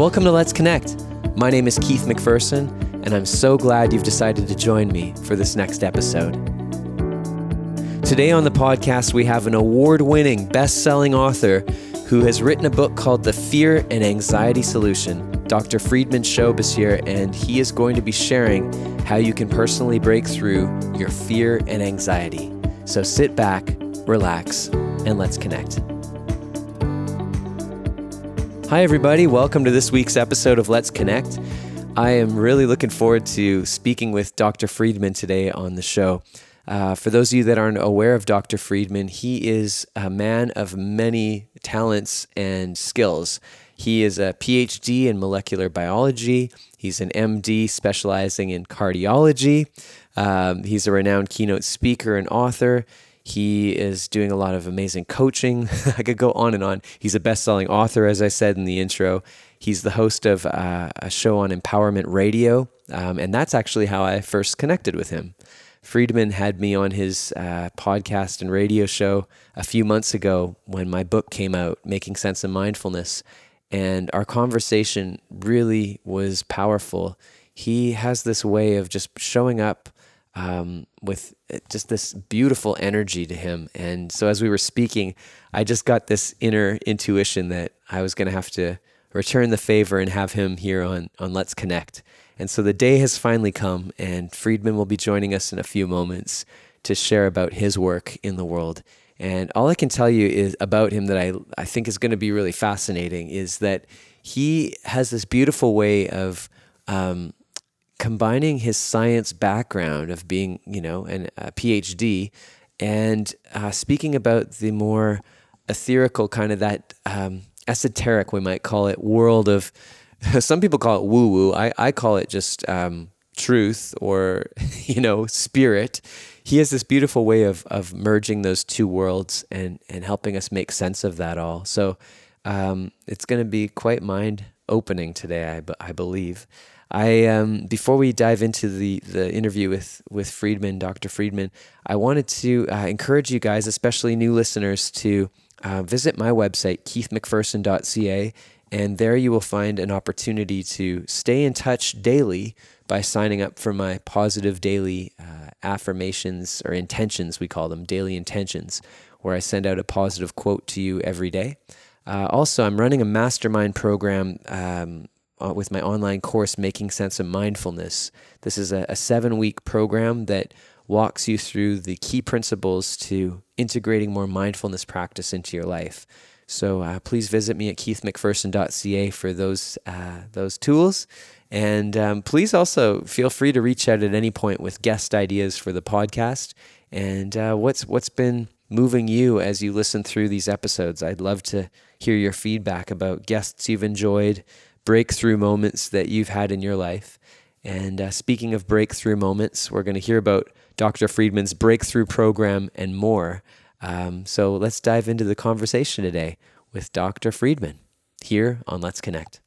Welcome to Let's Connect. My name is Keith McPherson, and I'm so glad you've decided to join me for this next episode. Today on the podcast, we have an award winning, best selling author who has written a book called The Fear and Anxiety Solution. Dr. Friedemann here, and he is going to be sharing how you can personally break through your fear and anxiety. So sit back, relax, and let's connect. Hi, everybody. Welcome to this week's episode of Let's Connect. I am really looking forward to speaking with Dr. Friedemann today on the show. Uh, for those of you that aren't aware of Dr. Friedemann, he is a man of many talents and skills. He is a PhD in molecular biology. He's an MD specializing in cardiology. Um, he's a renowned keynote speaker and author. He is doing a lot of amazing coaching. I could go on and on. He's a best selling author, as I said in the intro. He's the host of uh, a show on Empowerment Radio. Um, and that's actually how I first connected with him. Friedemann had me on his uh, podcast and radio show a few months ago when my book came out, Making Sense of Mindfulness. And our conversation really was powerful. He has this way of just showing up um, with uh, just this beautiful energy to him. And so as we were speaking, I just got this inner intuition that I was going to have to return the favor and have him here on, on Let's Connect. And so the day has finally come, and Friedemann will be joining us in a few moments to share about his work in the world. And all I can tell you is about him that I, I think is going to be really fascinating is that he has this beautiful way of um, combining his science background of being, you know, an, a PhD and uh, speaking about the more ethereal kind of that um, esoteric, we might call it, world of, some people call it woo woo. I, I call it just um, truth or, you know, spirit. He has this beautiful way of, of merging those two worlds and, and helping us make sense of that all. So um, it's going to be quite mind opening today, I, I believe. I um, before we dive into the the interview with with Friedemann, Dr. Friedemann, I wanted to uh, encourage you guys, especially new listeners, to uh, visit my website keithmcpherson.ca, and there you will find an opportunity to stay in touch daily by signing up for my positive daily uh, affirmations or intentions. We call them daily intentions, where I send out a positive quote to you every day. Uh, also, I'm running a mastermind program. Um, uh, with my online course, Making Sense of Mindfulness. This is a, a seven week program that walks you through the key principles to integrating more mindfulness practice into your life. So uh, please visit me at keithmcpherson.ca for those uh, those tools, and um, please also feel free to reach out at any point with guest ideas for the podcast and uh, what's what's been moving you as you listen through these episodes. I'd love to hear your feedback about guests you've enjoyed, breakthrough moments that you've had in your life. And uh, speaking of breakthrough moments, we're going to hear about Dr. Friedemann's breakthrough program and more. Um, so let's dive into the conversation today with Dr. Friedemann here on Let's Connect.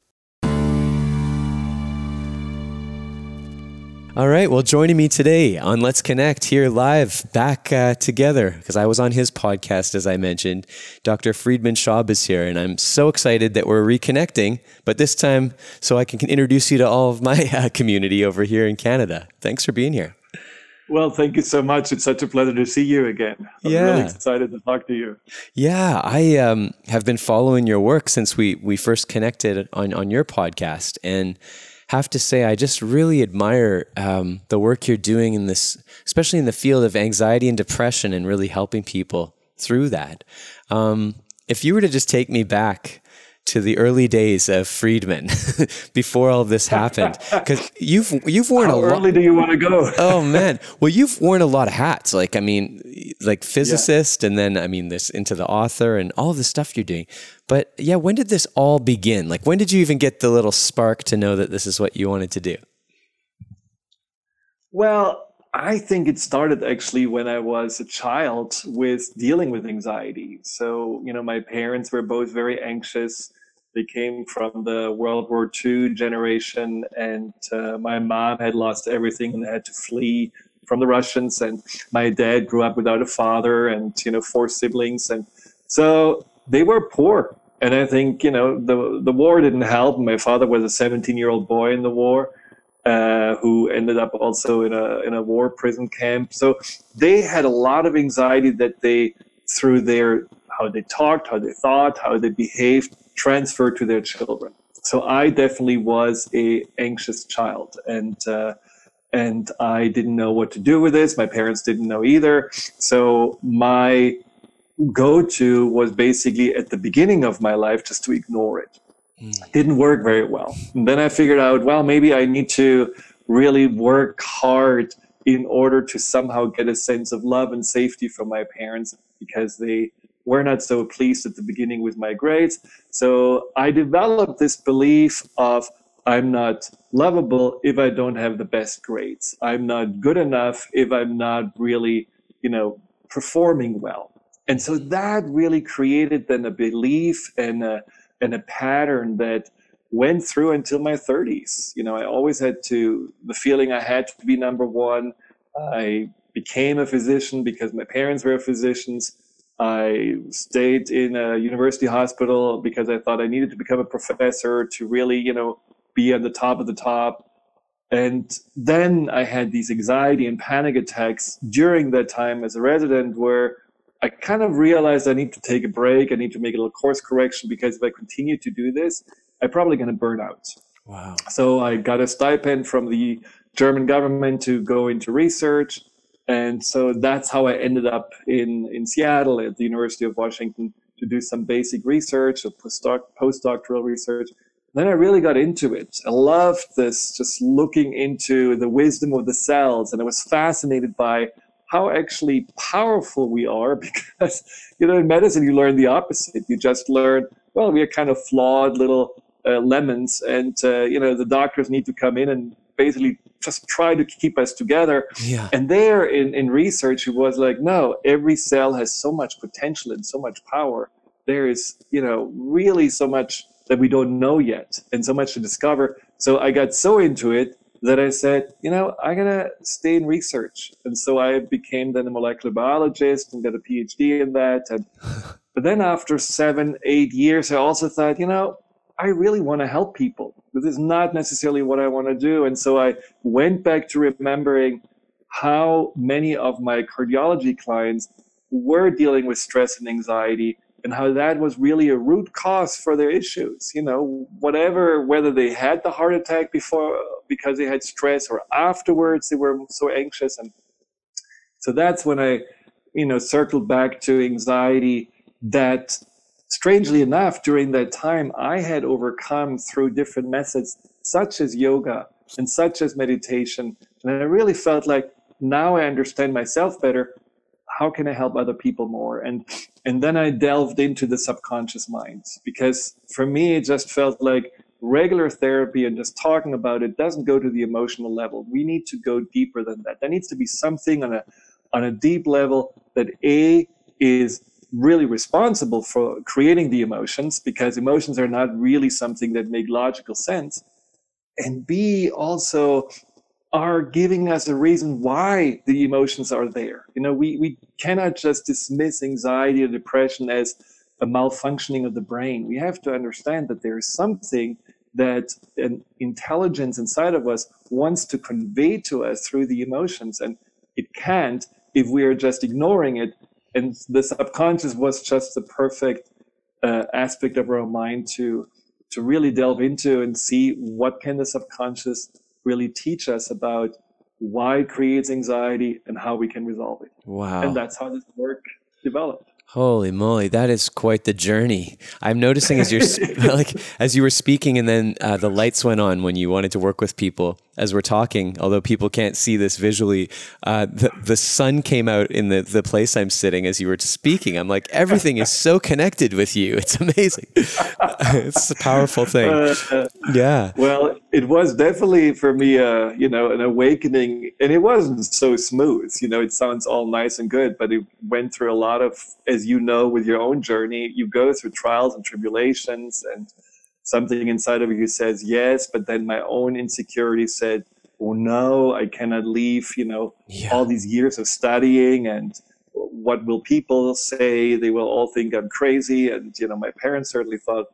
All right. Well, joining me today on Let's Connect here live back uh, together because I was on his podcast, as I mentioned. Dr. Friedemann Schaub is here, and I'm so excited that we're reconnecting, but this time so I can introduce you to all of my uh, community over here in Canada. Thanks for being here. Well, thank you so much. It's such a pleasure to see you again. I'm yeah. really excited to talk to you. Yeah, I um, have been following your work since we, we first connected on, on your podcast. And have to say, I just really admire um, the work you're doing in this, especially in the field of anxiety and depression, and really helping people through that. Um, if you were to just take me back to the early days of Friedemann before all of this happened because you've you've worn How a lot. early do you want to go? oh man, well you've worn a lot of hats. Like I mean, like physicist, yeah. and then I mean this into the author and all the stuff you're doing. But yeah, when did this all begin? Like when did you even get the little spark to know that this is what you wanted to do? Well, I think it started actually when I was a child with dealing with anxiety. So, you know, my parents were both very anxious. They came from the World War II generation, and uh, my mom had lost everything and had to flee from the Russians. And my dad grew up without a father and, you know, four siblings. And so they were poor And I think you know the the war didn't help. My father was a 17 year old boy in the war, uh, who ended up also in a in a war prison camp. So they had a lot of anxiety that they through their how they talked, how they thought, how they behaved, transferred to their children. So I definitely was a anxious child, and uh, and I didn't know what to do with this. My parents didn't know either. So my go-to was basically at the beginning of my life just to ignore it. Mm. Didn't work very well. And then I figured out, well, maybe I need to really work hard in order to somehow get a sense of love and safety from my parents because they were not so pleased at the beginning with my grades. So I developed this belief of I'm not lovable if I don't have the best grades. I'm not good enough if I'm not really, you know, performing well. And so that really created then a belief and a, and a pattern that went through until my 30s. You know, I always had to, the feeling I had to be number one. I became a physician because my parents were physicians. I stayed in a university hospital because I thought I needed to become a professor to really, you know, be at the top of the top. And then I had these anxiety and panic attacks during that time as a resident where I kind of realized I need to take a break. I need to make a little course correction because if I continue to do this, I'm probably going to burn out. Wow. So I got a stipend from the German government to go into research. And so that's how I ended up in, in Seattle at the University of Washington to do some basic research, postdoc, postdoctoral research. Then I really got into it. I loved this, just looking into the wisdom of the cells. And I was fascinated by how actually powerful we are because, you know, in medicine, you learn the opposite. You just learn, well, we are kind of flawed little uh, lemons. And, uh, you know, the doctors need to come in and basically just try to keep us together. Yeah. And there in, in research, it was like, no, every cell has so much potential and so much power. There is, you know, really so much that we don't know yet and so much to discover. So I got so into it that I said, you know, I'm gonna stay in research. And so I became then a molecular biologist and got a PhD in that. And but then after seven, eight years, I also thought, you know, I really want to help people. This is not necessarily what I want to do. And so I went back to remembering how many of my cardiology clients were dealing with stress and anxiety and how that was really a root cause for their issues. You know, whatever, whether they had the heart attack before because they had stress or afterwards they were so anxious. And so that's when I, you know, circled back to anxiety that strangely enough, during that time, I had overcome through different methods, such as yoga and such as meditation. And I really felt like now I understand myself better. How can I help other people more? And and then I delved into the subconscious mind because for me it just felt like regular therapy and just talking about it doesn't go to the emotional level. We need to go deeper than that. There needs to be something on a on a deep level that a is really responsible for creating the emotions because emotions are not really something that make logical sense. And B, also are giving us a reason why the emotions are there. You know, we, we cannot just dismiss anxiety or depression as a malfunctioning of the brain. We have to understand that there is something that an intelligence inside of us wants to convey to us through the emotions, and it can't if we are just ignoring it and the subconscious was just the perfect uh, aspect of our mind to to really delve into and see what can the subconscious really teach us about why it creates anxiety and how we can resolve it. Wow. And that's how this work developed. Holy moly, that is quite the journey. I'm noticing as you're like as you were speaking, and then uh, the lights went on when you wanted to work with people. As we're talking, although people can't see this visually, uh, the the sun came out in the the place I'm sitting as you were speaking. I'm like, everything is so connected with you. It's amazing. it's a powerful thing. Uh, yeah. Well, it was definitely for me, uh, you know, an awakening, and it wasn't so smooth. You know, it sounds all nice and good, but it went through a lot of, as you know, with your own journey, you go through trials and tribulations, and something inside of you says yes, but then my own insecurity said, "Oh no, I cannot leave." You know, yeah. all these years of studying and what will people say? They will all think I'm crazy. And, you know, my parents certainly thought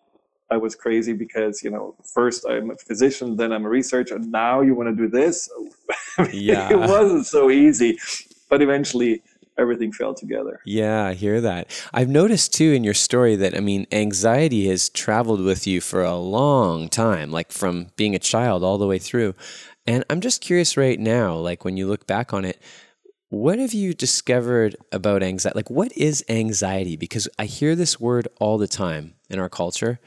I was crazy because, you know, first I'm a physician, then I'm a researcher, and now you want to do this? yeah. it wasn't so easy. But eventually, everything fell together. Yeah, I hear that. I've noticed too in your story that, I mean, anxiety has traveled with you for a long time, like from being a child all the way through. And I'm just curious right now, like when you look back on it, what have you discovered about anxiety? Like, what is anxiety? Because I hear this word all the time in our culture,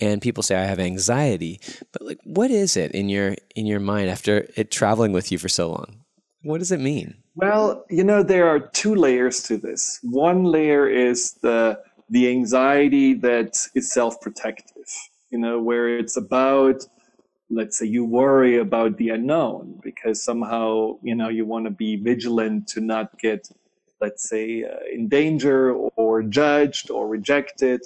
and people say I have anxiety, but like, what is it in your in your mind after it traveling with you for so long? What does it mean? Well, you know, there are two layers to this. One layer is the the anxiety that is self-protective, you know, where it's about let's say you worry about the unknown because somehow, you know, you want to be vigilant to not get let's say uh, in danger or judged or rejected.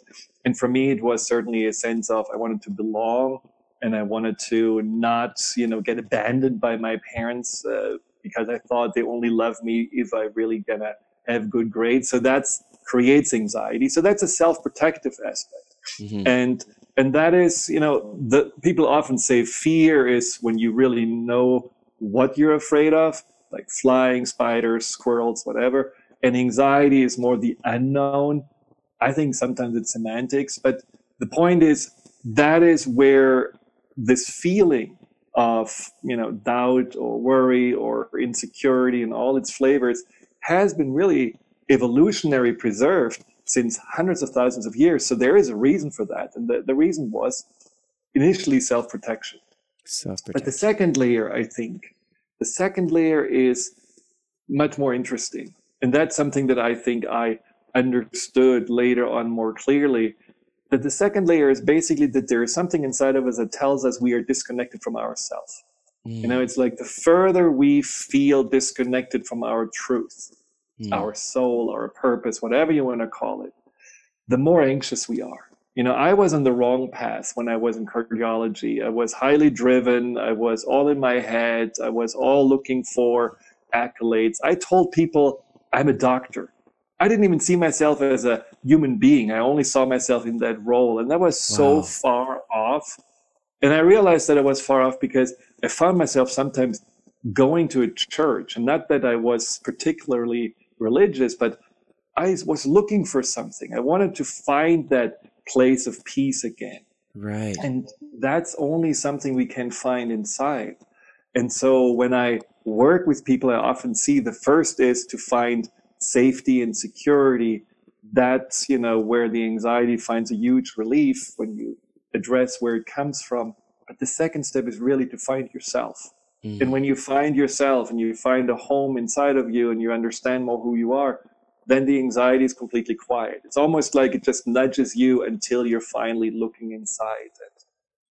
And for me it was certainly a sense of I wanted to belong and I wanted to not, you know, get abandoned by my parents uh, because I thought they only love me if I really gonna have good grades. So that's creates anxiety. So that's a self-protective aspect. Mm-hmm. And and that is, you know, the people often say fear is when you really know what you're afraid of, like flying, spiders, squirrels, whatever. And anxiety is more the unknown. I think sometimes it's semantics, but the point is that is where this feeling of you know doubt or worry or insecurity and all its flavors has been really evolutionary preserved since hundreds of thousands of years. So there is a reason for that, and the, the reason was initially self-protection. Self-protection. But the second layer, I think, the second layer is much more interesting, and that's something that I think I understood later on more clearly that the second layer is basically that there is something inside of us that tells us we are disconnected from ourselves. Mm. You know, it's like the further we feel disconnected from our truth, mm. our soul, our purpose, whatever you want to call it, the more anxious we are. You know, I was on the wrong path when I was in cardiology. I was highly driven. I was all in my head. I was all looking for accolades. I told people I'm a doctor. I didn't even see myself as a human being. I only saw myself in that role. And that was so wow. far off. And I realized that I was far off because I found myself sometimes going to a church. And not that I was particularly religious, but I was looking for something. I wanted to find that place of peace again. Right. And that's only something we can find inside. And so when I work with people, I often see the first is to find safety and security, that's you know where the anxiety finds a huge relief when you address where it comes from. But the second step is really to find yourself. Mm-hmm. And when you find yourself and you find a home inside of you and you understand more who you are, then the anxiety is completely quiet. It's almost like it just nudges you until you're finally looking inside it.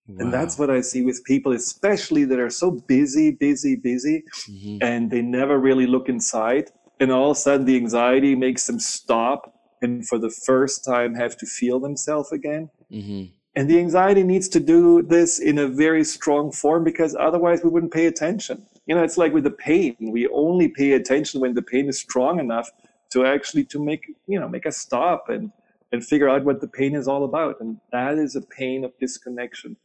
Wow. And that's what I see with people, especially that are so busy, busy, busy, mm-hmm. and they never really look inside and all of a sudden the anxiety makes them stop and for the first time have to feel themselves again mm-hmm. and the anxiety needs to do this in a very strong form because otherwise we wouldn't pay attention you know it's like with the pain we only pay attention when the pain is strong enough to actually to make you know make us stop and and figure out what the pain is all about and that is a pain of disconnection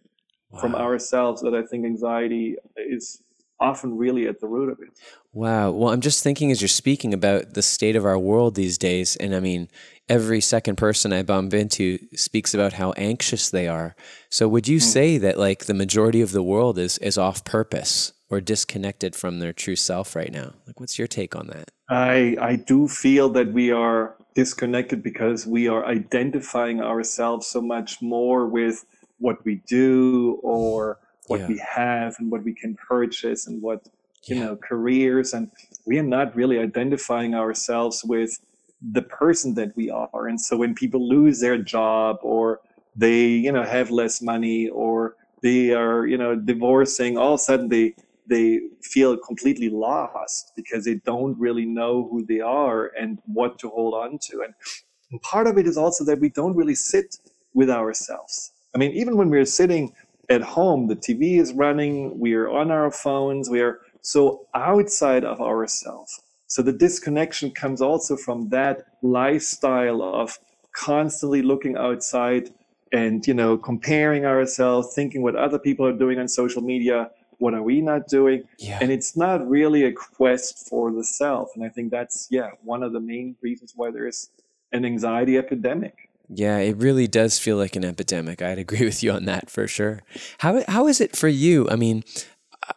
wow. from ourselves that i think anxiety is often really at the root of it. Wow. Well, I'm just thinking as you're speaking about the state of our world these days, and I mean, every second person I bump into speaks about how anxious they are. So, would you mm. say that like the majority of the world is is off purpose or disconnected from their true self right now? Like, what's your take on that? I I do feel that we are disconnected because we are identifying ourselves so much more with what we do or what yeah. we have and what we can purchase and what you yeah. know careers and we are not really identifying ourselves with the person that we are and so when people lose their job or they you know have less money or they are you know divorcing all of a sudden they they feel completely lost because they don't really know who they are and what to hold on to and, and part of it is also that we don't really sit with ourselves i mean even when we're sitting at home the tv is running we are on our phones we are so outside of ourselves So the disconnection comes also from that lifestyle of constantly looking outside and you know comparing ourselves thinking what other people are doing on social media what are we not doing? Yeah. and it's not really a quest for the self. And i think that's yeah one of the main reasons why there is an anxiety epidemic yeah, it really does feel like an epidemic. I'd agree with you on that for sure. How how is it for you? I mean,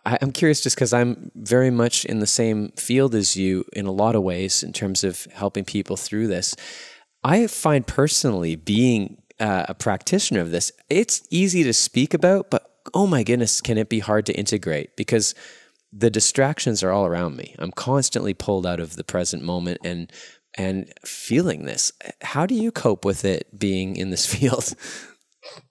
I, am curious just because I'm very much in the same field as you in a lot of ways in terms of helping people through this. I find personally being uh, a practitioner of this, it's easy to speak about, but oh my goodness, can it be hard to integrate because the distractions are all around me. I'm constantly pulled out of the present moment and and feeling this. How do you cope with it being in this field?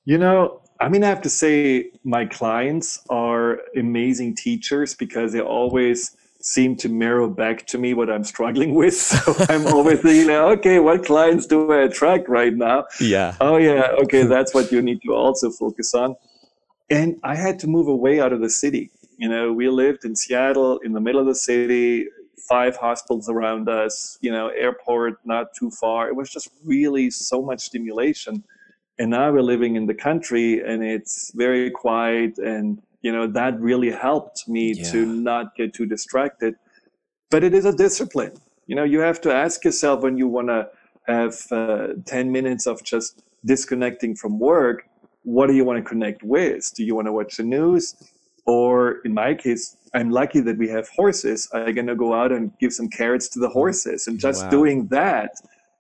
You know, I mean, I have to say, my clients are amazing teachers because they always seem to mirror back to me what I'm struggling with. So I'm always thinking, okay, what clients do I attract right now? Yeah. Oh, yeah. Okay, that's what you need to also focus on. And I had to move away out of the city. You know, we lived in Seattle in the middle of the city, five hospitals around us, you know, airport not too far. It was just really so much stimulation. And now we're living in the country and it's very quiet and you know that really helped me yeah. to not get too distracted but it is a discipline you know you have to ask yourself when you want to have uh, 10 minutes of just disconnecting from work what do you want to connect with do you want to watch the news or in my case i'm lucky that we have horses i'm going to go out and give some carrots to the horses and just wow. doing that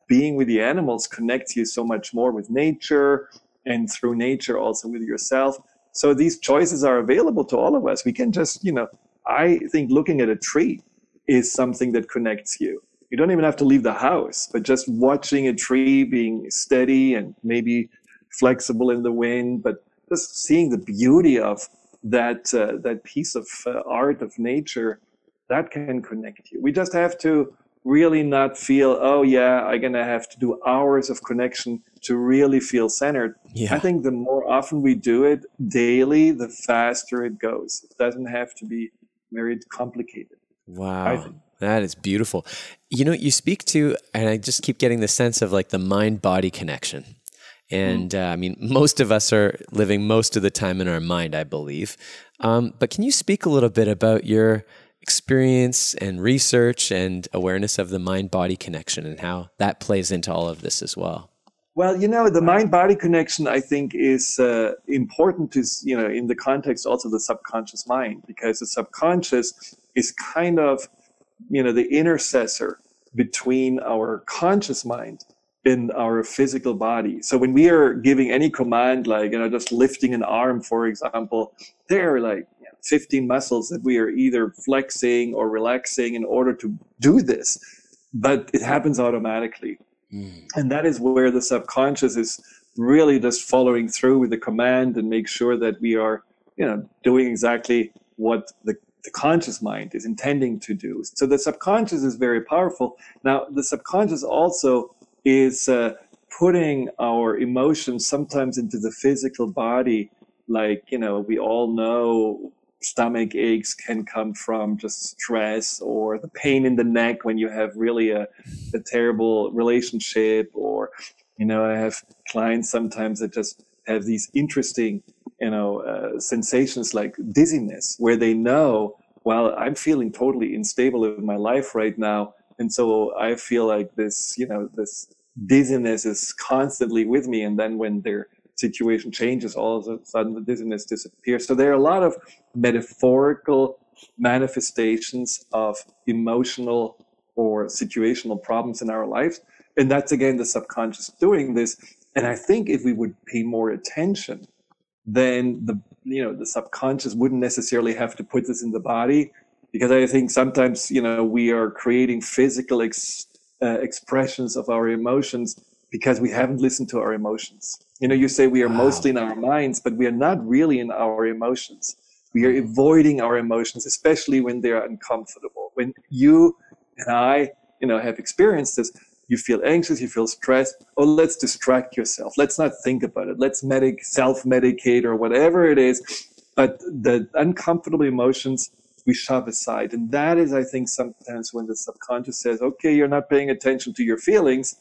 being with the animals connects you so much more with nature and through nature also with yourself so these choices are available to all of us. We can just, you know, I think looking at a tree is something that connects you. You don't even have to leave the house, but just watching a tree being steady and maybe flexible in the wind, but just seeing the beauty of that uh, that piece of uh, art of nature that can connect you. We just have to really not feel, oh yeah, I'm gonna have to do hours of connection to really feel centered. Yeah. I think the more often we do it daily, the faster it goes. It doesn't have to be very complicated. Wow. That is beautiful. You know, you speak to, and I just keep getting the sense of like the mind body connection. And mm. uh, I mean, most of us are living most of the time in our mind, I believe. Um, but can you speak a little bit about your experience and research and awareness of the mind body connection and how that plays into all of this as well? Well, you know, the mind body connection, I think, is uh, important to, you know, in the context also the subconscious mind, because the subconscious is kind of, you know, the intercessor between our conscious mind and our physical body. So when we are giving any command, like, you know, just lifting an arm, for example, there are like 15 muscles that we are either flexing or relaxing in order to do this, but it happens automatically Mm. And that is where the subconscious is really just following through with the command and make sure that we are, you know, doing exactly what the, the conscious mind is intending to do. So the subconscious is very powerful. Now, the subconscious also is uh, putting our emotions sometimes into the physical body. Like, you know, we all know stomach aches can come from just stress or the pain in the neck when you have really a, a terrible relationship or you know i have clients sometimes that just have these interesting you know uh, sensations like dizziness where they know well i'm feeling totally unstable in my life right now and so i feel like this you know this dizziness is constantly with me and then when they're situation changes, all of a sudden the dizziness disappears. So there are a lot of metaphorical manifestations of emotional or situational problems in our lives. And that's again the subconscious doing this. And I think if we would pay more attention, then the you know the subconscious wouldn't necessarily have to put this in the body because I think sometimes you know we are creating physical ex, uh, expressions of our emotions because we haven't listened to our emotions. You know, you say we are wow. mostly in our minds, but we are not really in our emotions. We are avoiding our emotions, especially when they're uncomfortable. When you and I, you know, have experienced this, you feel anxious, you feel stressed. Oh, let's distract yourself. Let's not think about it. Let's medic, self-medicate or whatever it is. But the uncomfortable emotions, we shove aside. And that is, I think, sometimes when the subconscious says, okay, you're not paying attention to your feelings,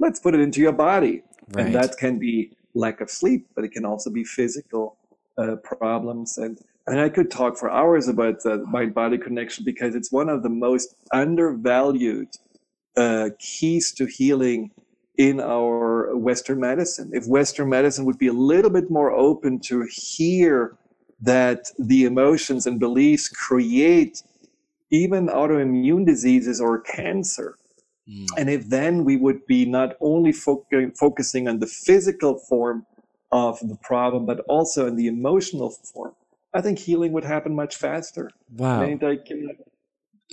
let's put it into your body. Right. And that can be lack of sleep, but it can also be physical uh, problems. And, and I could talk for hours about the mind body connection because it's one of the most undervalued uh, keys to healing in our Western medicine. If Western medicine would be a little bit more open to hear that the emotions and beliefs create even autoimmune diseases or cancer. Mm. And if then we would be not only fo- focusing on the physical form of the problem, but also on the emotional form, I think healing would happen much faster. Wow. I mean, like,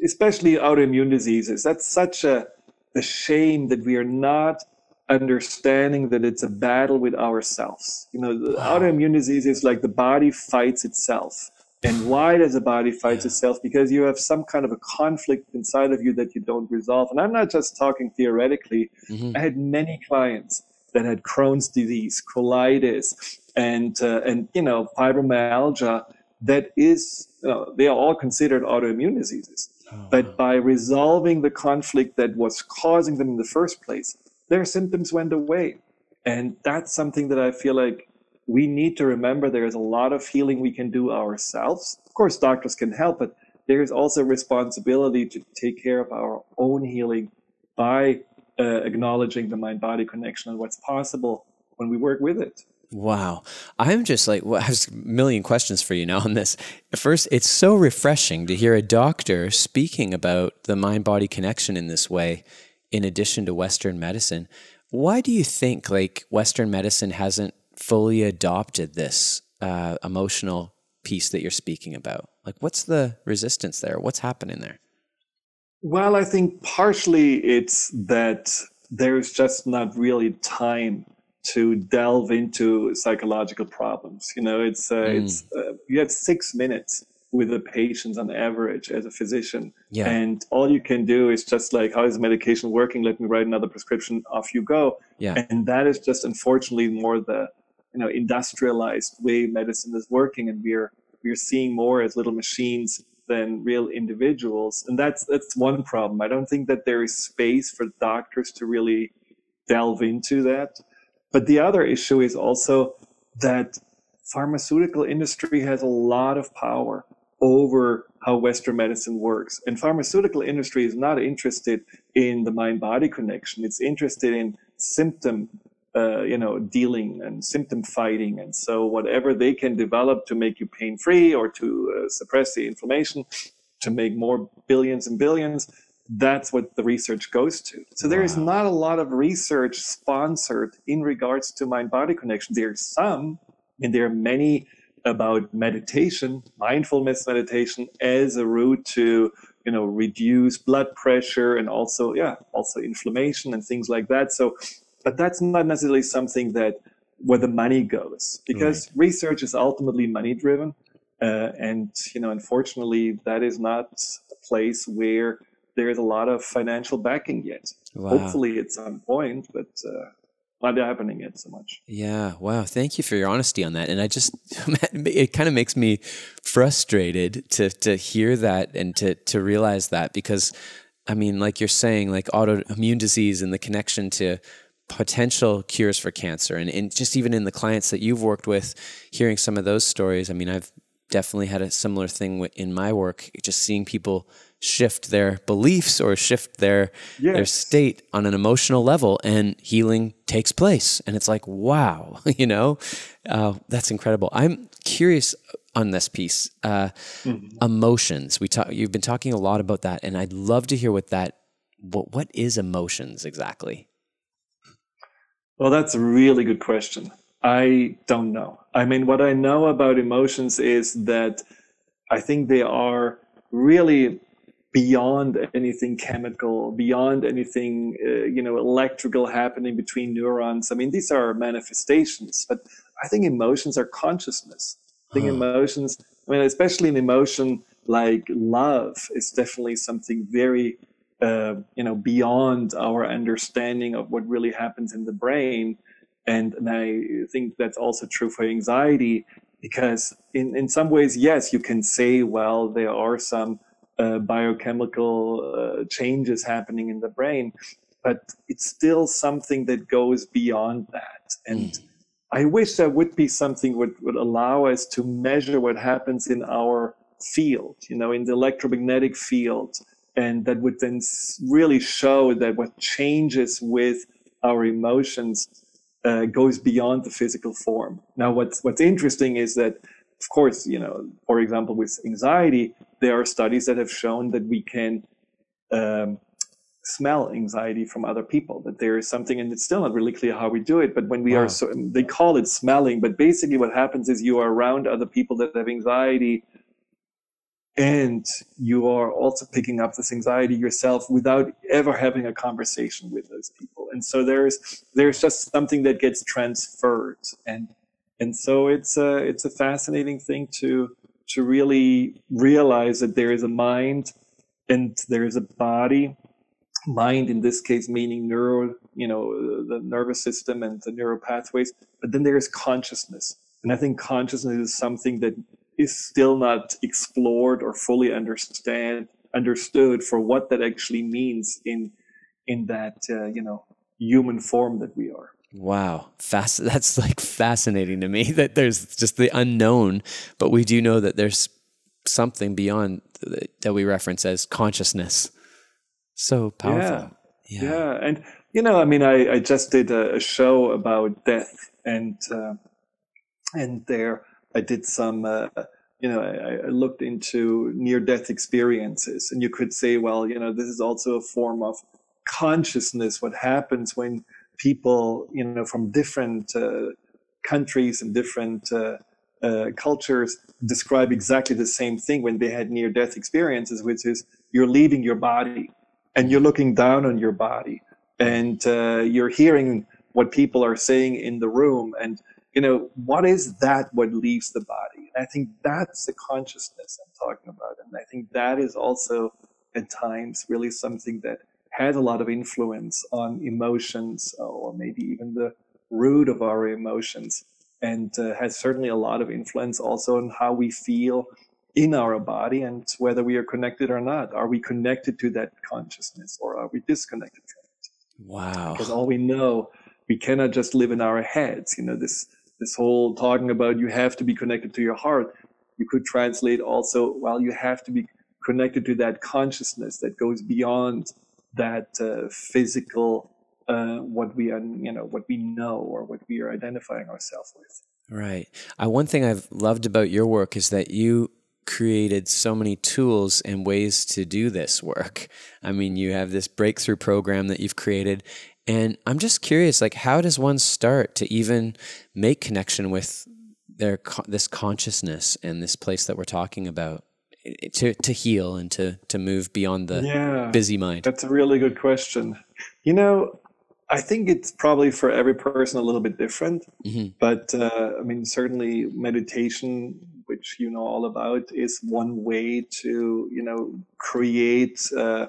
especially autoimmune diseases. That's such a, a shame that we are not understanding that it's a battle with ourselves. You know, the wow. autoimmune disease is like the body fights itself. And why does the body fight yeah. itself? Because you have some kind of a conflict inside of you that you don't resolve. And I'm not just talking theoretically. Mm-hmm. I had many clients that had Crohn's disease, colitis, and uh, and you know fibromyalgia. That is, you know, they are all considered autoimmune diseases. Oh. But by resolving the conflict that was causing them in the first place, their symptoms went away. And that's something that I feel like we need to remember there's a lot of healing we can do ourselves. Of course, doctors can help, but there's also a responsibility to take care of our own healing by uh, acknowledging the mind body connection and what's possible when we work with it. Wow. I'm just like, well, I have a million questions for you now on this. First, it's so refreshing to hear a doctor speaking about the mind body connection in this way in addition to Western medicine. Why do you think like Western medicine hasn't fully adopted this uh, emotional piece that you're speaking about? Like, what's the resistance there? What's happening there? Well, I think partially it's that there's just not really time to delve into psychological problems. You know, it's uh, mm. it's uh, you have six minutes with the patients on average as a physician. Yeah. And all you can do is just like, how is medication working? Let me write another prescription. Off you go. Yeah. And that is just unfortunately more the you know industrialized way medicine is working, and we're we're seeing more as little machines than real individuals. And that's that's one problem. I don't think that there is space for doctors to really delve into that. But the other issue is also that pharmaceutical industry has a lot of power over how Western medicine works. And pharmaceutical industry is not interested in the mind-body connection. It's interested in symptom, uh, you know, dealing and symptom fighting. And so whatever they can develop to make you pain-free or to uh, suppress the inflammation, to make more billions and billions, that's what the research goes to. So there wow. is not a lot of research sponsored in regards to mind-body connection. There's some, and there are many about meditation, mindfulness meditation as a route to, you know, reduce blood pressure and also, yeah, also inflammation and things like that. So, but that's not necessarily something that where the money goes because right. research is ultimately money driven. Uh, and, you know, unfortunately, that is not a place where there's a lot of financial backing yet. Wow. Hopefully at some point, but uh, not happening yet so much. Yeah. Wow. Thank you for your honesty on that. And I just, it kind of makes me frustrated to, to hear that and to, to realize that because I mean, like you're saying, like autoimmune disease and the connection to potential cures for cancer and, and just even in the clients that you've worked with, hearing some of those stories. I mean, I've definitely had a similar thing in my work, just seeing people shift their beliefs or shift their yes. their state on an emotional level and healing takes place. And it's like wow you know? Uh, that's incredible. I'm curious on this piece uh, mm-hmm. emotions. We talk you've been talking a lot about that and i'd love to hear what that what, what is emotions exactly? Well that's a really good question. I don't know. I mean what i know about emotions is that i think they are really beyond anything chemical, beyond anything, uh, you know, electrical happening between neurons. I mean, these are manifestations, but I think emotions are consciousness. I think huh. emotions, I mean, especially an emotion like love is definitely something very, uh, you know, beyond our understanding of what really happens in the brain. And, and I think that's also true for anxiety. because in, in some ways, yes, you can say, well, there are some uh, biochemical uh, changes happening in the brain, but it's still something that goes beyond that. And mm. I wish there would be something would would allow us to measure what happens in our field, you know, in the electromagnetic field, and that would then really show that what changes with our emotions uh, goes beyond the physical form. Now, what's what's interesting is that, of course, you know, for example, with anxiety, there are studies that have shown that we can um, smell anxiety from other people. That there is something, and it's still not really clear how we do it. But when we wow. are, so, they call it smelling. But basically, what happens is you are around other people that have anxiety and you are also picking up this anxiety yourself without ever having a conversation with those people and so there's there's just something that gets transferred and and so it's a it's a fascinating thing to to really realize that there is a mind and there is a body mind in this case meaning neuro you know the nervous system and the neural pathways but then there is consciousness and i think consciousness is something that is still not explored or fully understand understood for what that actually means in in that uh, you know human form that we are. Wow, fast. That's like fascinating to me that there's just the unknown, but we do know that there's something beyond that we reference as consciousness. So powerful. Yeah, yeah. yeah. and you know, I mean, I, I just did a, a show about death, and uh, and there I did some, uh, you know, I, I, looked into near death experiences. And you could say, well, you know, this is also a form of consciousness, what happens when people, you know, from different uh, countries and different uh, uh cultures describe exactly the same thing when they had near death experiences, which is you're leaving your body and you're looking down on your body and uh, you're hearing what people are saying in the room and you know, what is that what leaves the body? And I think that's the consciousness I'm talking about. And I think that is also at times really something that has a lot of influence on emotions or maybe even the root of our emotions and uh, has certainly a lot of influence also on how we feel in our body and whether we are connected or not. Are we connected to that consciousness or are we disconnected from it? Wow. Because all we know, we cannot just live in our heads. You know, this this whole talking about you have to be connected to your heart, you could translate also, well, you have to be connected to that consciousness that goes beyond that uh, physical, uh, what we are, you know, what we know or what we are identifying ourselves with. Right. Uh, one thing I've loved about your work is that you created so many tools and ways to do this work. I mean, you have this breakthrough program that you've created, and I'm just curious, like, how does one start to even make connection with their this consciousness and this place that we're talking about to to heal and to to move beyond the yeah, busy mind? That's a really good question. You know, I think it's probably for every person a little bit different, mm-hmm. but uh, I mean, certainly meditation, which you know all about, is one way to you know create uh,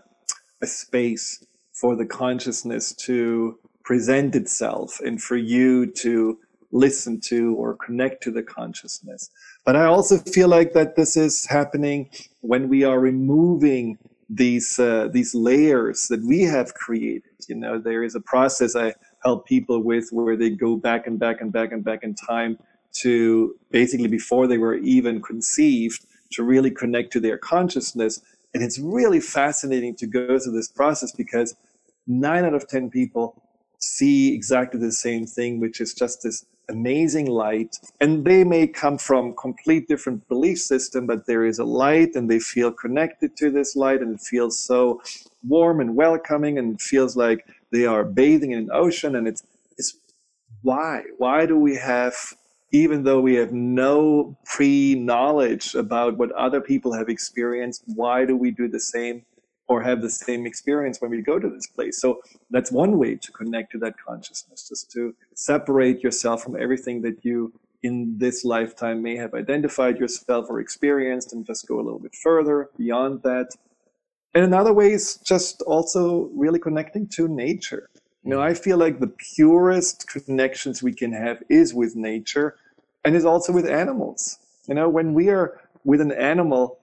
a space for the consciousness to present itself and for you to listen to or connect to the consciousness. But I also feel like that this is happening when we are removing these uh, these layers that we have created. You know, there is a process I help people with where they go back and back and back and back in time to basically before they were even conceived to really connect to their consciousness. And it's really fascinating to go through this process because nine out of 10 people see exactly the same thing, which is just this amazing light. And they may come from complete different belief system, but there is a light and they feel connected to this light and it feels so warm and welcoming and it feels like they are bathing in an ocean. And it's, it's why? Why do we have, even though we have no pre knowledge about what other people have experienced, why do we do the same or have the same experience when we go to this place. So that's one way to connect to that consciousness, just to separate yourself from everything that you in this lifetime may have identified yourself or experienced and just go a little bit further beyond that. And another way is just also really connecting to nature. You know, I feel like the purest connections we can have is with nature. and it's also with animals. You know, when we are with an animal,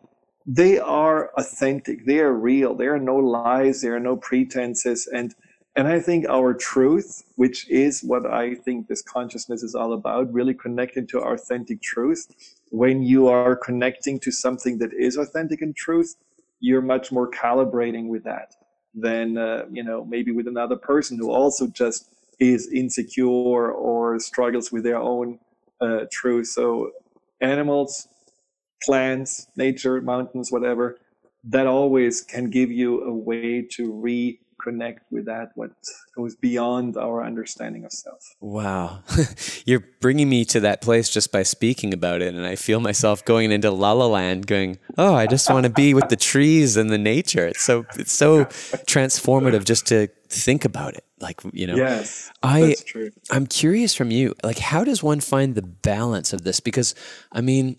they are authentic, they are real, there are no lies, there are no pretenses, and and I think our truth, which is what I think this consciousness is all about, really connecting to authentic truth. When you are connecting to something that is authentic and truth, you're much more calibrating with that than uh, you know maybe with another person who also just is insecure or struggles with their own uh, truth. So animals, plants, nature, mountains, whatever, that always can give you a way to reconnect with that what goes beyond our understanding of self. Wow. You're bringing me to that place just by speaking about it and i feel myself going into la la land going oh i just want to be with the trees and the nature. It's so it's so transformative just to think about it like you know. Yes i that's true. i'm curious from you like how does one find the balance of this? Because i mean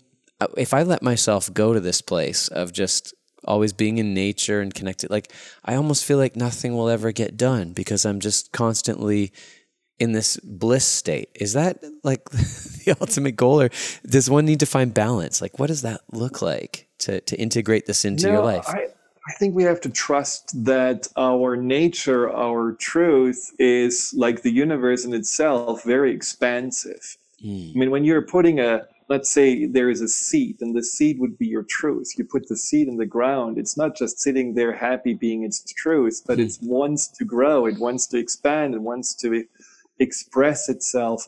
if i let myself go to this place of just always being in nature and connected. Like I almost feel like nothing will ever get done because I'm just constantly in this bliss state. Is that like the ultimate goal or does one need to find balance? Like what does that look like to to integrate this into no, your life? I, I think we have to trust that our nature, our truth is like the universe in itself, very expansive. Mm. I mean, when you're putting a let's say there is a seed and the seed would be your truth. You put the seed in the ground it's not just sitting there happy being its truth but mm. it wants to grow it wants to expand it wants to express itself.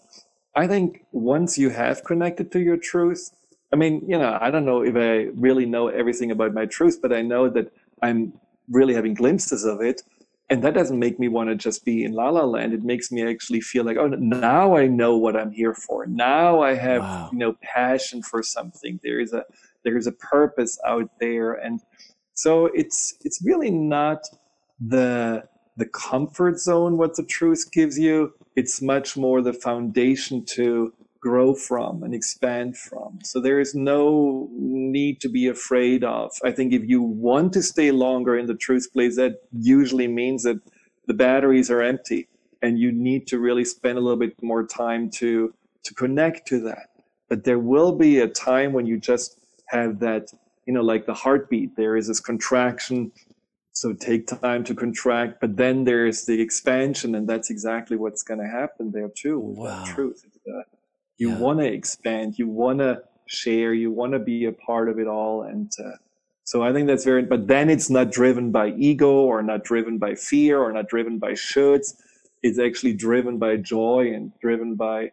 I think once you have connected to your truth i mean you know i don't know if i really know everything about my truth but i know that i'm really having glimpses of it and that doesn't make me want to just be in la la land. It makes me actually feel like oh now i know what i'm here for. Now i have wow. you know passion for something. There is a there is a purpose out there. And so it's it's really not the the comfort zone what the truth gives you. It's much more the foundation to grow from and expand from. So there is no need to be afraid of. I think if you want to stay longer in the truth place, that usually means that the batteries are empty and you need to really spend a little bit more time to to connect to that. But there will be a time when you just have that, you know, like the heartbeat. There is this contraction. So take time to contract, but then there's the expansion, and that's exactly what's going to happen there too with wow. truth. Uh, you yeah. want to expand you want to share you want to be a part of it all and uh, so i think that's very but then it's not driven by ego or not driven by fear or not driven by shoulds. It's actually driven by joy and driven by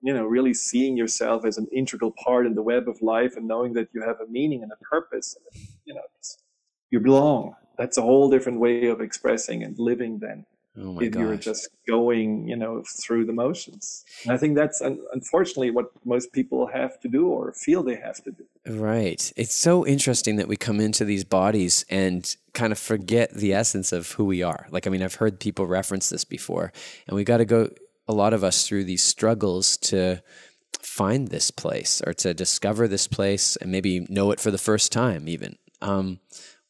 you know really seeing yourself as an integral part in the web of life and knowing that you have a meaning and a purpose and, you know you belong. That's a whole different way of expressing and living then Oh if gosh. you're just going, you know, through the motions. And I think that's unfortunately what most people have to do or feel they have to do. Right. It's so interesting that we come into these bodies and kind of forget the essence of who we are. Like, I mean, I've heard people reference this before, and we got to go, a lot of us, through these struggles to find this place or to discover this place and maybe know it for the first time, even. Um,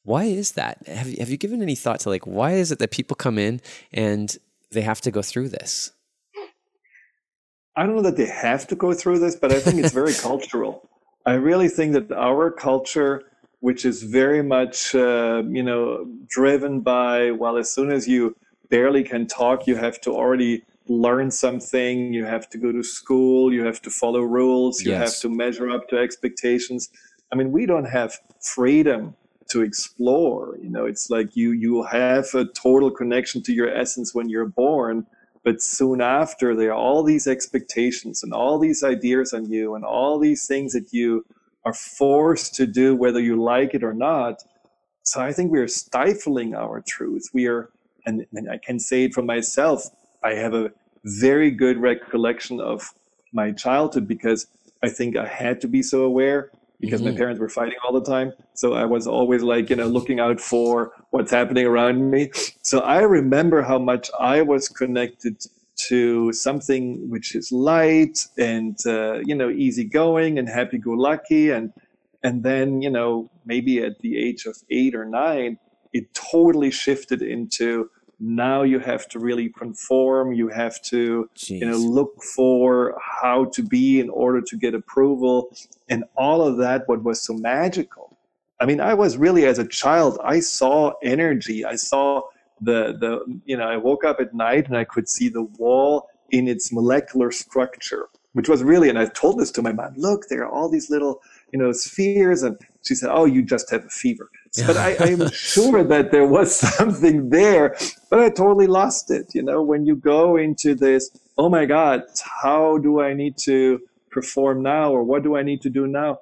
why is that? Have you, have you given any thought to like why is it that people come in and they have to go through this? I don't know that they have to go through this, but I think it's very cultural. I really think that our culture, which is very much, uh, you know, driven by, well, as soon as you barely can talk, you have to already learn something, you have to go to school, you have to follow rules, you yes. have to measure up to expectations. I mean, we don't have freedom to explore you know it's like you you have a total connection to your essence when you're born but soon after there are all these expectations and all these ideas on you and all these things that you are forced to do whether you like it or not. So i think we're stifling our truth. We are and, and i can say it for myself i have a very good recollection of my childhood because i think i had to be so aware because mm-hmm. my parents were fighting all the time. So I was always like, you know, looking out for what's happening around me. So I remember how much I was connected to something which is light and uh, you know easygoing and happy-go-lucky and and then you know maybe at the age of eight or nine it totally shifted into now you have to really conform you have to Jeez. you know look for how to be in order to get approval. And all of that what was so magical i mean i was really as a child i saw energy. I saw the the you know i woke up at night and i could see the wall in its molecular structure which was really and i told this to my mom look there are all these little you know spheres. And she said oh you just have a fever but I, i'm sure that there was something there but i totally lost it you know when you go into this oh my god how do i need to perform now or what do i need to do now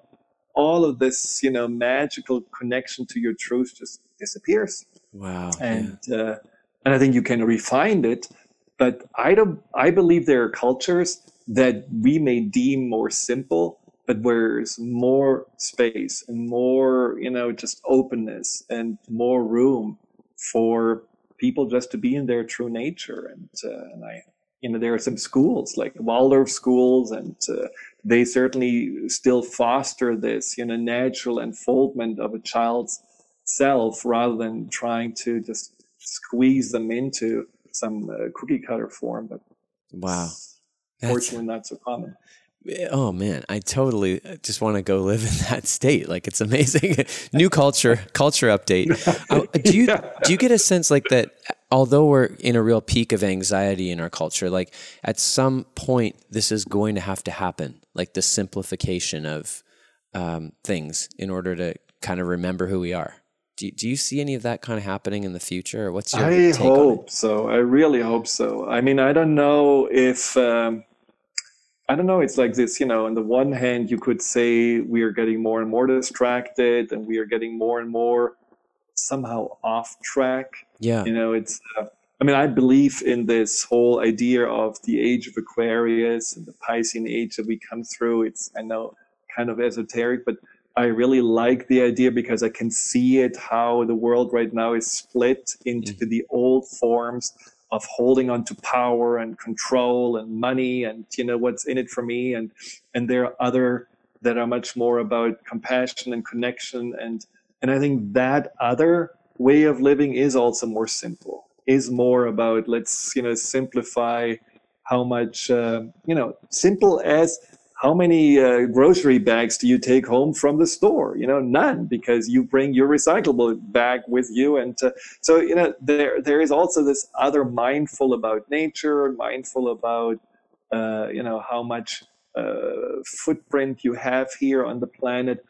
all of this you know magical connection to your truth just disappears wow and yeah. uh, and i think you can refine it but i don't i believe there are cultures that we may deem more simple but where there's more space and more you know just openness and more room for people just to be in their true nature. And uh, and i you know there are some schools like waldorf schools and uh, they certainly still foster this you know natural unfoldment of a child's self rather than trying to just squeeze them into some uh, cookie cutter form but wow. fortunately not so common Oh man, I totally uh, just want to go live in that state. Like it's amazing. New culture, culture update. Uh, do you do you get a sense like that? Although we're in a real peak of anxiety in our culture, like at some point this is going to have to happen. Like the simplification of um, things in order to kind of remember who we are. Do, do you see any of that kind of happening in the future? Or what's your I hope so. I really hope so. I mean, I don't know if. Um, I don't know. It's like this, you know, on the one hand, you could say we are getting more and more distracted and we are getting more and more somehow off track. Yeah. You know, it's, uh, I mean, I believe in this whole idea of the age of Aquarius and the Piscean age that we come through. It's, I know, kind of esoteric, but I really like the idea because I can see it how the world right now is split into mm-hmm. the old forms of holding on to power and control and money and you know what's in it for me. And and there are other that are much more about compassion and connection. And and I think that other way of living is also more simple is more about let's you know simplify how much uh, you know simple as how many uh, grocery bags do you take home from the store? You know, none because you bring your recyclable bag with you. And uh, so, you know, there there is also this other mindful about nature, mindful about, uh, you know, how much uh, footprint you have here on the planet.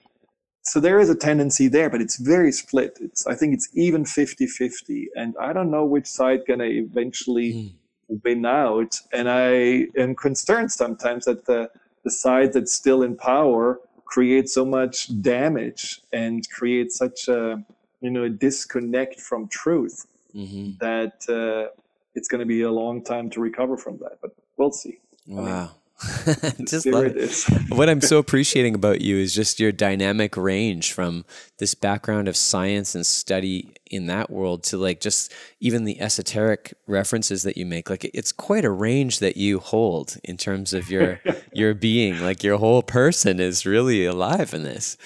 So there is a tendency there, but it's very split. It's I think it's even 50-50. And I don't know which side gonna eventually mm. win out. And I am concerned sometimes that the the side that's still in power creates so much damage and creates such a you know a disconnect from truth mm-hmm. that uh, it's going to be a long time to recover from that. But we'll see. Wow. I mean, just love it. what I'm so appreciating about you is just your dynamic range from this background of science and study in that world to like just even the esoteric references that you make. Like it's quite a range that you hold in terms of your your being. Like your whole person is really alive in this.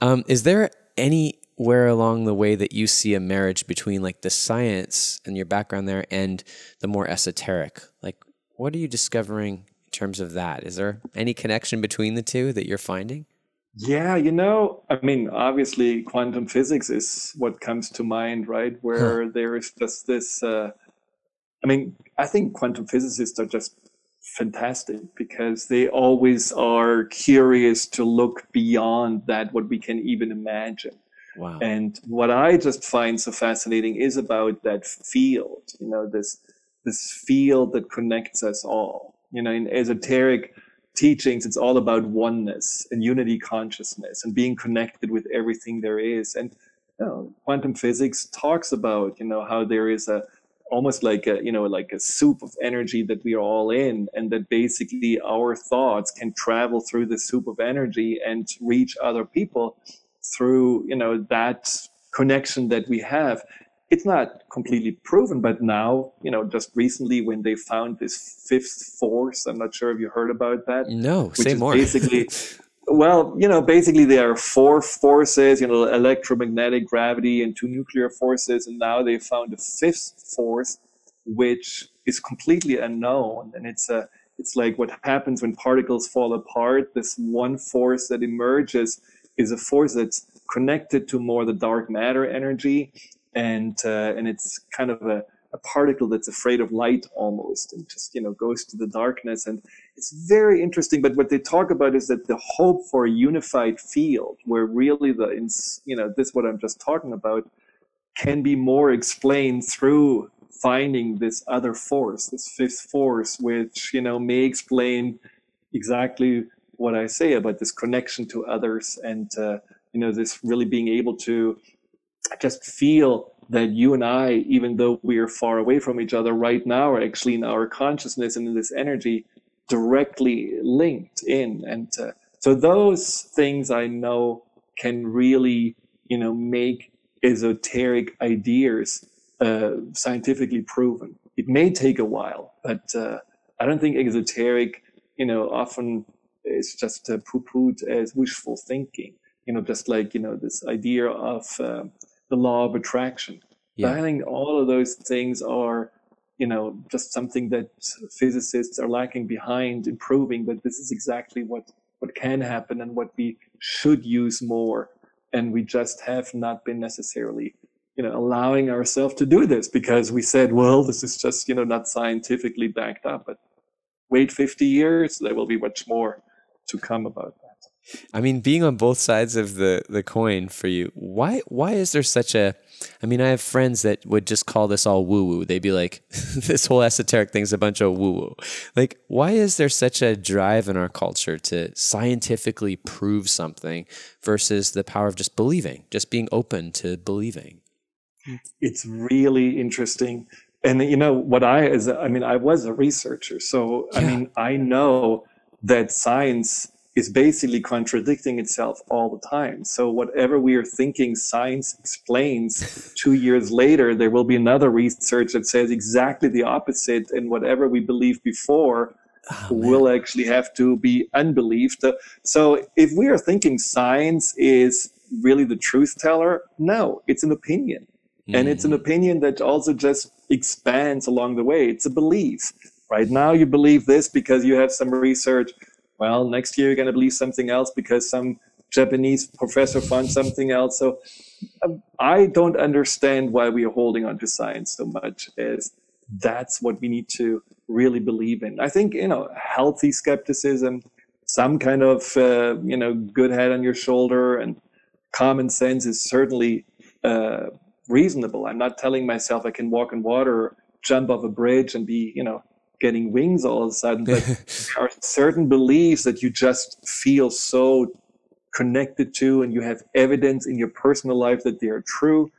Um, is there anywhere along the way that you see a marriage between like the science and your background there and the more esoteric? Like what are you discovering in terms of that? Is there any connection between the two that you're finding? Yeah, you know, I mean, obviously, quantum physics is what comes to mind, right? Where huh. there is just this. Uh, I mean, I think quantum physicists are just fantastic because they always are curious to look beyond that what we can even imagine. Wow. And what I just find so fascinating is about that field, you know, this this field that connects us all you know, in esoteric teachings, it's all about oneness and unity consciousness and being connected with everything there is. And you know, quantum physics talks about, you know, how there is a almost like a you know like a soup of energy that we are all in and that basically our thoughts can travel through the soup of energy and reach other people through you know that connection that we have it's not completely proven, but now, you know, just recently when they found this fifth force, I'm not sure if you heard about that. No, say more. Basically, well, you know, basically there are four forces, you know, electromagnetic gravity and two nuclear forces, and now they found a fifth force which is completely unknown. And it's a it's like what happens when particles fall apart. This one force that emerges is a force that's connected to more the dark matter energy, and uh, and it's kind of a, a particle that's afraid of light almost, and just you know goes to the darkness. And it's very interesting. But what they talk about is that the hope for a unified field, where really the you know this what I'm just talking about, can be more explained through finding this other force, this fifth force, which you know may explain exactly what I say about this connection to others, and uh, you know this really being able to just feel that you and I, even though we are far away from each other right now, are actually in our consciousness and in this energy directly linked in, and uh, so those things I know can really you know make esoteric ideas uh, scientifically proven. It may take a while, but uh, I don't think esoteric, you know, often is just uh, poo-pooed as wishful thinking. You know, just like you know this idea of uh, the law of attraction. Yeah. I think all of those things are, you know, just something that physicists are lacking behind improving. But this is exactly what what can happen and what we should use more, and we just have not been necessarily you know allowing ourselves to do this because we said well this is just you know not scientifically backed up but wait 50 years there will be much more to come about that i mean being on both sides of the the coin for you why why is there such a i mean i have friends that would just call this all woo woo they'd be like this whole esoteric thing's a bunch of woo woo like why is there such a drive in our culture to scientifically prove something versus the power of just believing just being open to believing it's really interesting. And you know what I is I mean I was a researcher, so yeah. I mean I know that science is basically contradicting itself all the time. So whatever we are thinking science explains, two years later there will be another research that says exactly the opposite, and whatever we believed before oh, will actually have to be unbelieved. So if we are thinking science is really the truth teller, no, it's an opinion. And it's an mm. opinion that also just expands along the way. It's a belief. Right now, you believe this because you have some research. Well, next year, you're going to believe something else because some Japanese professor found something else. So um, I don't understand why we are holding on to science so much as that's what we need to really believe in. I think, you know, healthy skepticism, some kind of, uh, you know, good head on your shoulder and common sense is certainly uh, reasonable. I'm not telling myself I can walk in water, jump off a bridge, and be, you know, getting wings all of a sudden. But there are certain beliefs that you just feel so connected to, and you have evidence in your personal life that they are true.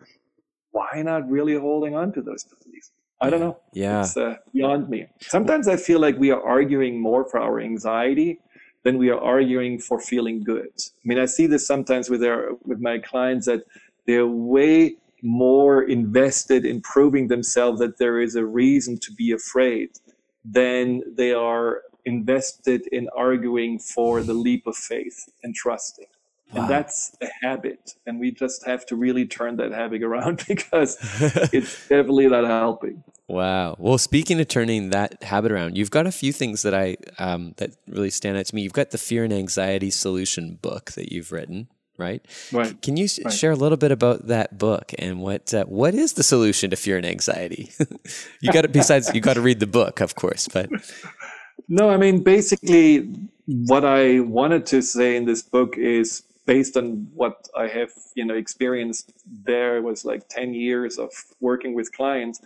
Why not really holding on to those beliefs? I don't know. Yeah. It's uh, beyond me. Sometimes I feel like we are arguing more for our anxiety than we are arguing for feeling good. I mean, I see this sometimes with our with my clients that they're way more invested in proving themselves that there is a reason to be afraid than they are invested in arguing for the leap of faith and trusting. Wow. And that's a habit. And we just have to really turn that habit around because it's definitely not helping. Wow. Well, speaking of turning that habit around, you've got a few things that I um, that really stand out to me. You've got the fear and anxiety solution book that you've written right? Right. Can you right. share a little bit about that book and what uh, what is the solution to fear and anxiety? you got to besides you got to read the book, of course, but no, I mean basically what I wanted to say in this book is based on what I have, you know, experienced there was like 10 years of working with clients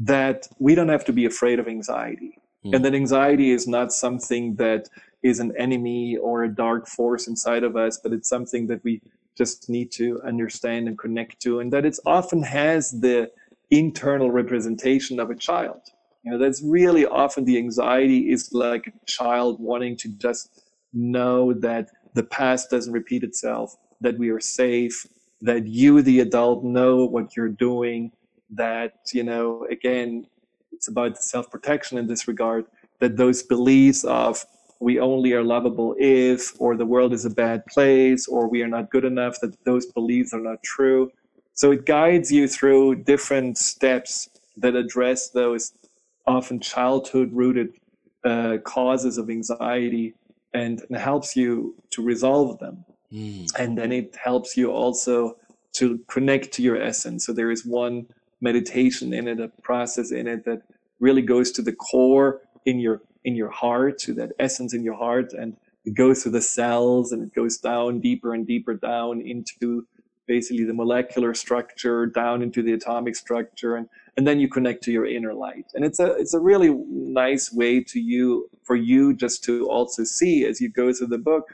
that we don't have to be afraid of anxiety. Mm. And that anxiety is not something that is an enemy or a dark force inside of us, but it's something that we just need to understand and connect to, and that it often has the internal representation of a child. You know, that's really often the anxiety is like a child wanting to just know that the past doesn't repeat itself, that we are safe, that you, the adult, know what you're doing, that, you know, again, it's about self protection in this regard, that those beliefs of we only are lovable if, or the world is a bad place, or we are not good enough, that those beliefs are not true. So it guides you through different steps that address those often childhood rooted uh, causes of anxiety and, and, helps you to resolve them. Mm. And then it helps you also to connect to your essence. So there is one meditation in it, a process in it that really goes to the core in your in your heart, to that essence in your heart, and it goes through the cells and it goes down deeper and deeper down into basically the molecular structure, down into the atomic structure, and and then you connect to your inner light. And it's a it's a really nice way to you for you just to also see as you go through the book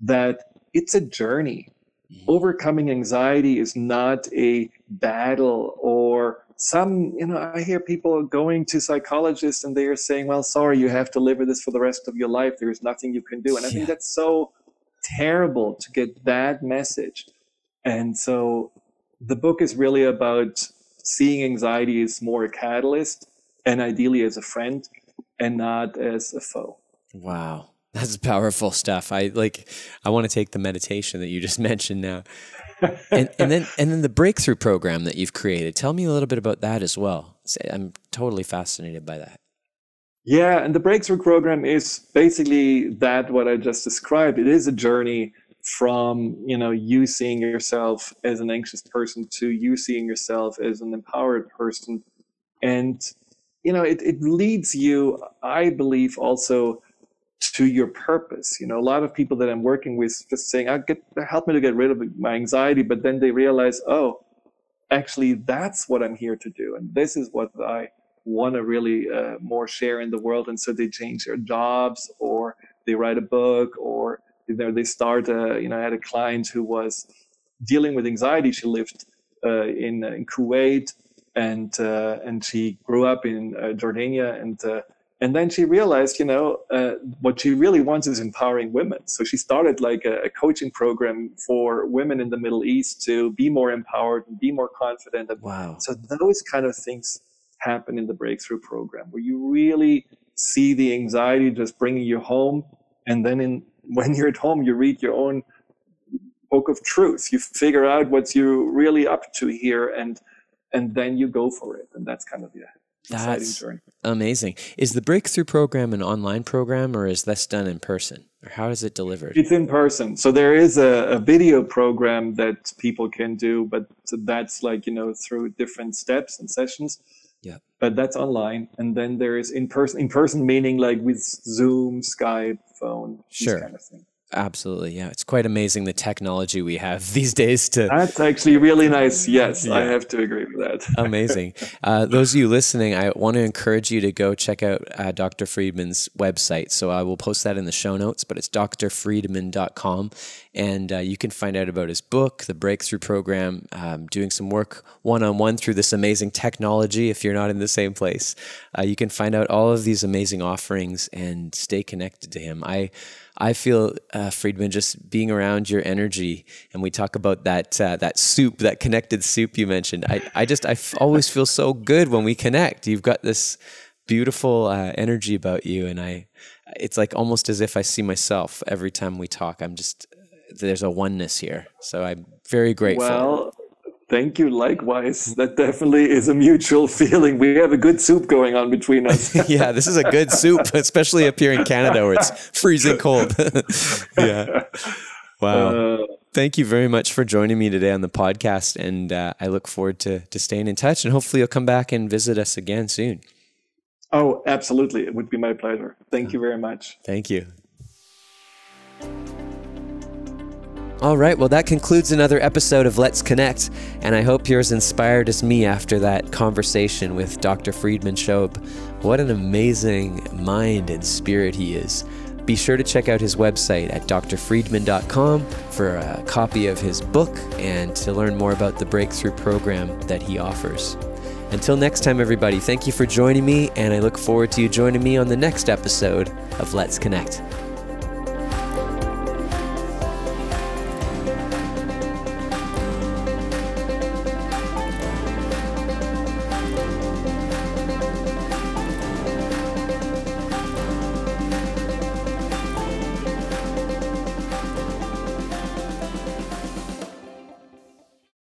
that it's a journey. Mm-hmm. Overcoming anxiety is not a battle or some, you know, I hear people going to psychologists and they are saying, well, sorry, you have to live with this for the rest of your life. There is nothing you can do. And I yeah. think that's so terrible to get that message. And so the book is really about seeing anxiety as more a catalyst and ideally as a friend and not as a foe. Wow. That's powerful stuff. I like I want to take the meditation that you just mentioned now. And, and then and then the breakthrough program that you've created. Tell me a little bit about that as well. I'm totally fascinated by that. Yeah, and the breakthrough program is basically that what I just described. It is a journey from you know you seeing yourself as an anxious person to you seeing yourself as an empowered person and you know it, it leads you i believe also to your purpose you know a lot of people that i'm working with just saying i get help me to get rid of my anxiety but then they realize oh actually that's what i'm here to do and this is what i want to really uh, more share in the world and so they change their jobs or they write a book or you know, they start, uh, you know, I had a client who was dealing with anxiety. She lived uh, in, uh, in Kuwait and, uh, and she grew up in uh, Jordania and, and then she realized, you know, uh, what she really wants is empowering women. So she started like a, a, coaching program for women in the Middle East to be more empowered and be more confident. Wow. So those kind of things happen in the breakthrough program where you really see the anxiety just bringing you home and then in when you're at home, you read your own book of truth. You figure out what you're really up to here, and and then you go for it. And that's kind of the that's journey. amazing. Is the breakthrough program an online program, or is this done in person, or how is it delivered? It's in person. So there is a, a video program that people can do, but that's like you know through different steps and sessions. Yeah. But that's online, and then there is in person. In person meaning like with Zoom, Skype, phone, sure. kind of thing. Absolutely, yeah. It's quite amazing the technology we have these days to. That's actually really nice. Yes, yeah. I have to agree with that. amazing. Uh, those of you listening, I want to encourage you to go check out uh, Dr. Friedemann's website. So I will post that in the show notes, but it's drfriedemann.com. And uh, you can find out about his book, the Breakthrough Program, um, doing some work one on one through this amazing technology if you're not in the same place. Uh, you can find out all of these amazing offerings and stay connected to him. I I feel, uh, Friedemann, just being around your energy, and we talk about that uh, that soup, that connected soup you mentioned. I, I just I f- always feel so good when we connect. You've got this beautiful uh, energy about you, and I, it's like almost as if I see myself every time we talk. I'm just there's a oneness here, so I'm very grateful. Well, Thank you. Likewise. That definitely is a mutual feeling. We have a good soup going on between us. yeah, this is a good soup, especially up here in Canada where it's freezing cold. yeah. Wow. Uh, Thank you very much for joining me today on the podcast. And uh, I look forward to, to staying in touch. And hopefully, you'll come back and visit us again soon. Oh, absolutely. It would be my pleasure. Thank you very much. Thank you. All right, well, that concludes another episode of Let's Connect, and I hope you're as inspired as me after that conversation with Dr. Friedemann Schaub. What an amazing mind and spirit he is. Be sure to check out his website at drfriedemann.com for a copy of his book and to learn more about the breakthrough program that he offers. Until next time, everybody, thank you for joining me, and I look forward to you joining me on the next episode of Let's Connect.